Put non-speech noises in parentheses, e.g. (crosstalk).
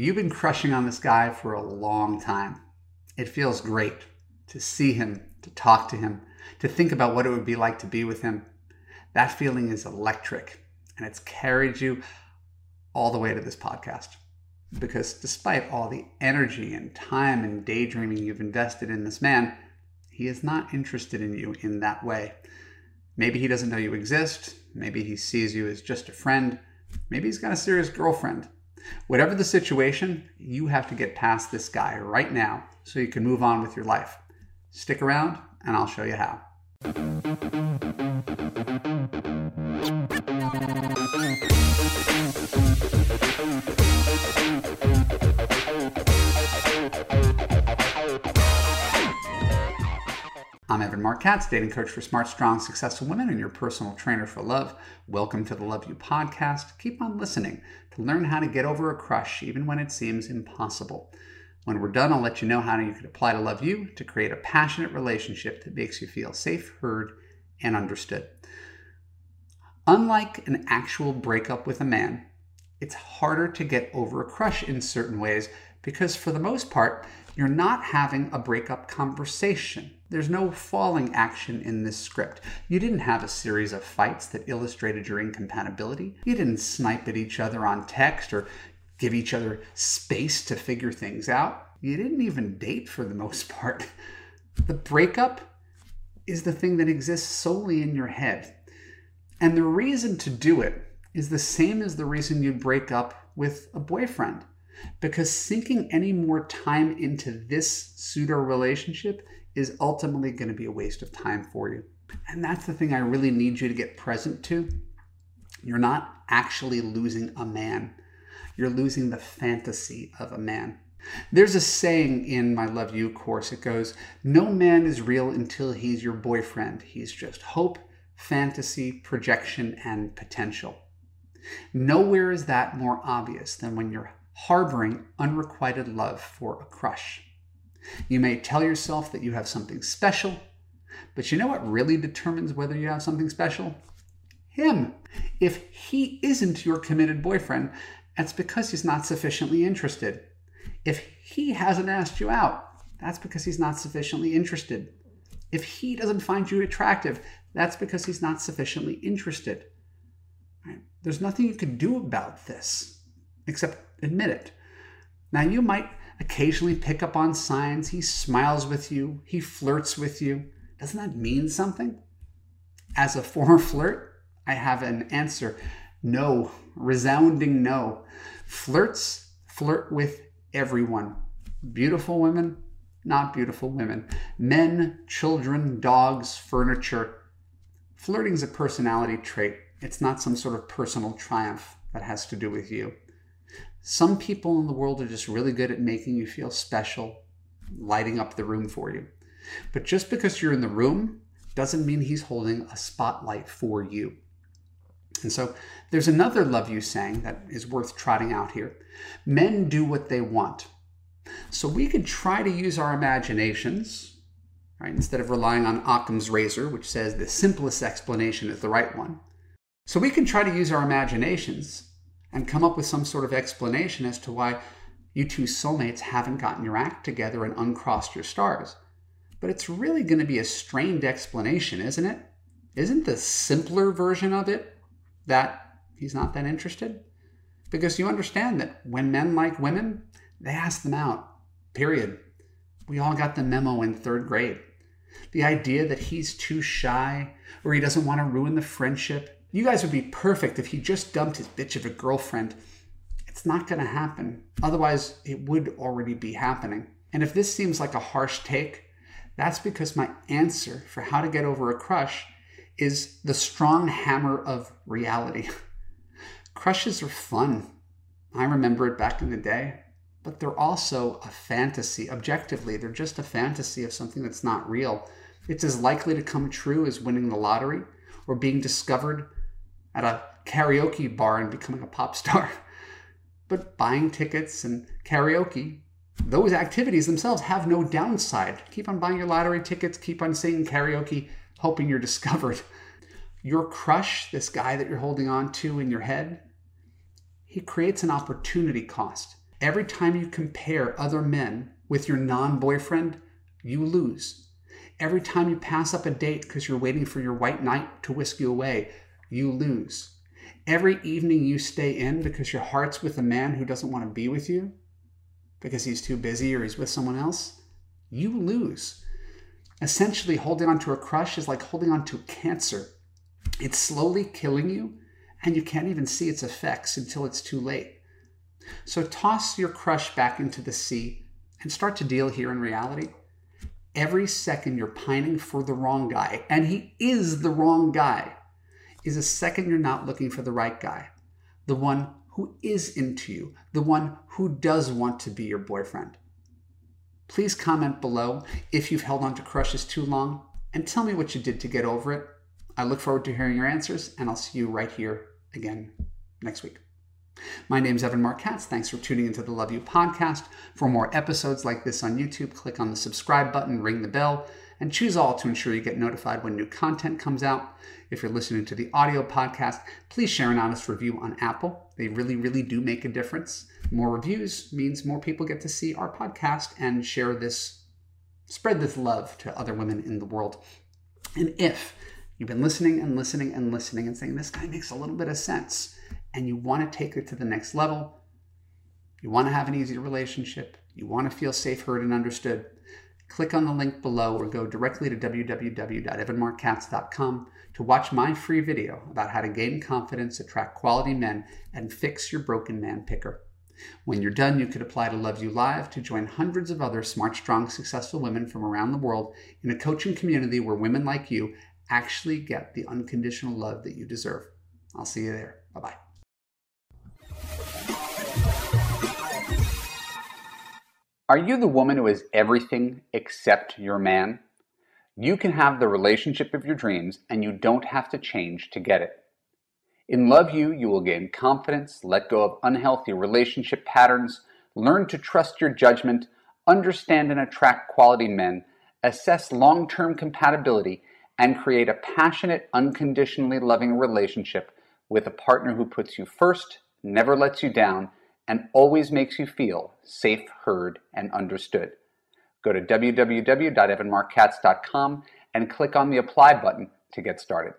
You've been crushing on this guy for a long time. It feels great to see him, to talk to him, to think about what it would be like to be with him. That feeling is electric and it's carried you all the way to this podcast. Because despite all the energy and time and daydreaming you've invested in this man, he is not interested in you in that way. Maybe he doesn't know you exist. Maybe he sees you as just a friend. Maybe he's got a serious girlfriend. Whatever the situation, you have to get past this guy right now so you can move on with your life. Stick around and I'll show you how. I'm Evan Marc Katz, dating coach for smart, strong, successful women, and your personal trainer for love. Welcome to the Love U podcast. Keep on listening to learn how to get over a crush, even when it seems impossible. When we're done, I'll let you know how you can apply to Love U to create a passionate relationship that makes you feel safe, heard, and understood. Unlike an actual breakup with a man, it's harder to get over a crush in certain ways because, for the most part, you're not having a breakup conversation there's no falling action in this script. You didn't have a series of fights that illustrated your incompatibility. You didn't snipe at each other on text or give each other space to figure things out. You didn't even date for the most part. The breakup is the thing that exists solely in your head. And the reason to do it is the same as the reason you'd break up with a boyfriend. Because sinking any more time into this pseudo relationship is ultimately going to be a waste of time for you. And that's the thing I really need you to get present to. You're not actually losing a man, you're losing the fantasy of a man. There's a saying in my Love U course. It goes, No man is real until he's your boyfriend. He's just hope, fantasy, projection, and potential. Nowhere is that more obvious than when you're harboring unrequited love for a crush. You may tell yourself that you have something special, but you know what really determines whether you have something special? Him. If he isn't your committed boyfriend, that's because he's not sufficiently interested. If he hasn't asked you out, that's because he's not sufficiently interested. If he doesn't find you attractive, that's because he's not sufficiently interested. Right? There's nothing you can do about this except admit it. Now, you might occasionally pick up on signs. He smiles with you, he flirts with you. Doesn't that mean something? As a former flirt, I have an answer no, resounding no. Flirts flirt with everyone beautiful women, not beautiful women, men, children, dogs, furniture. Flirting is a personality trait. It's not some sort of personal triumph that has to do with you. Some people in the world are just really good at making you feel special, lighting up the room for you. But just because you're in the room doesn't mean he's holding a spotlight for you. And so there's another Love U saying that is worth trotting out here men do what they want. So we could try to use our imaginations, right, instead of relying on Occam's razor, which says the simplest explanation is the right one. So we can try to use our imaginations and come up with some sort of explanation as to why you two soulmates haven't gotten your act together and uncrossed your stars. But it's really going to be a strained explanation, isn't it? Isn't the simpler version of it that he's not that interested? Because you understand that when men like women, they ask them out, period. We all got the memo in third grade. The idea that he's too shy or he doesn't want to ruin the friendship you guys would be perfect if he just dumped his bitch of a girlfriend. It's not going to happen. Otherwise, it would already be happening. And if this seems like a harsh take, that's because my answer for how to get over a crush is the strong hammer of reality. (laughs) Crushes are fun. I remember it back in the day, but they're also a fantasy. Objectively, they're just a fantasy of something that's not real. It's as likely to come true as winning the lottery or being discovered at a karaoke bar and becoming a pop star. (laughs) But buying tickets and karaoke, those activities themselves have no downside. Keep on buying your lottery tickets, keep on singing karaoke, hoping you're (laughs) discovered. Your crush, this guy that you're holding on to in your head, he creates an opportunity cost. Every time you compare other men with your non boyfriend, you lose. Every time you pass up a date because you're waiting for your white knight to whisk you away, you lose. Every evening you stay in because your heart's with a man who doesn't want to be with you because he's too busy or he's with someone else, you lose. Essentially, holding on to a crush is like holding on to cancer. It's slowly killing you, and you can't even see its effects until it's too late. So toss your crush back into the sea and start to deal here in reality. Every second you're pining for the wrong guy, and he is the wrong guy, is a second you're not looking for the right guy, the one who is into you, the one who does want to be your boyfriend. Please comment below if you've held on to crushes too long and tell me what you did to get over it. I look forward to hearing your answers, and I'll see you right here again next week. My name is Evan Marc Katz. Thanks for tuning into the Love U podcast. For more episodes like this on YouTube, click on the subscribe button, ring the bell, and choose all to ensure you get notified when new content comes out. If you're listening to the audio podcast, please share an honest review on Apple. They really, really do make a difference. More reviews means more people get to see our podcast and share this, spread this love to other women in the world. And if you've been listening and listening and listening and saying, this guy makes a little bit of sense, and you want to take it to the next level, you want to have an easy relationship, you want to feel safe, heard, and understood, click on the link below or go directly to www.evanmarckatz.com to watch my free video about how to gain confidence, attract quality men, and fix your broken man picker. When you're done, you could apply to Love U Live to join hundreds of other smart, strong, successful women from around the world in a coaching community where women like you actually get the unconditional love that you deserve. I'll see you there. Bye bye. Are you the woman who is everything except your man? You can have the relationship of your dreams and you don't have to change to get it. In Love U, you will gain confidence, let go of unhealthy relationship patterns, learn to trust your judgment, understand and attract quality men, assess long term compatibility, and create a passionate, unconditionally loving relationship with a partner who puts you first, never lets you down, and always makes you feel safe, heard, and understood. Go to www.evanmarckatz.com and click on the apply button to get started.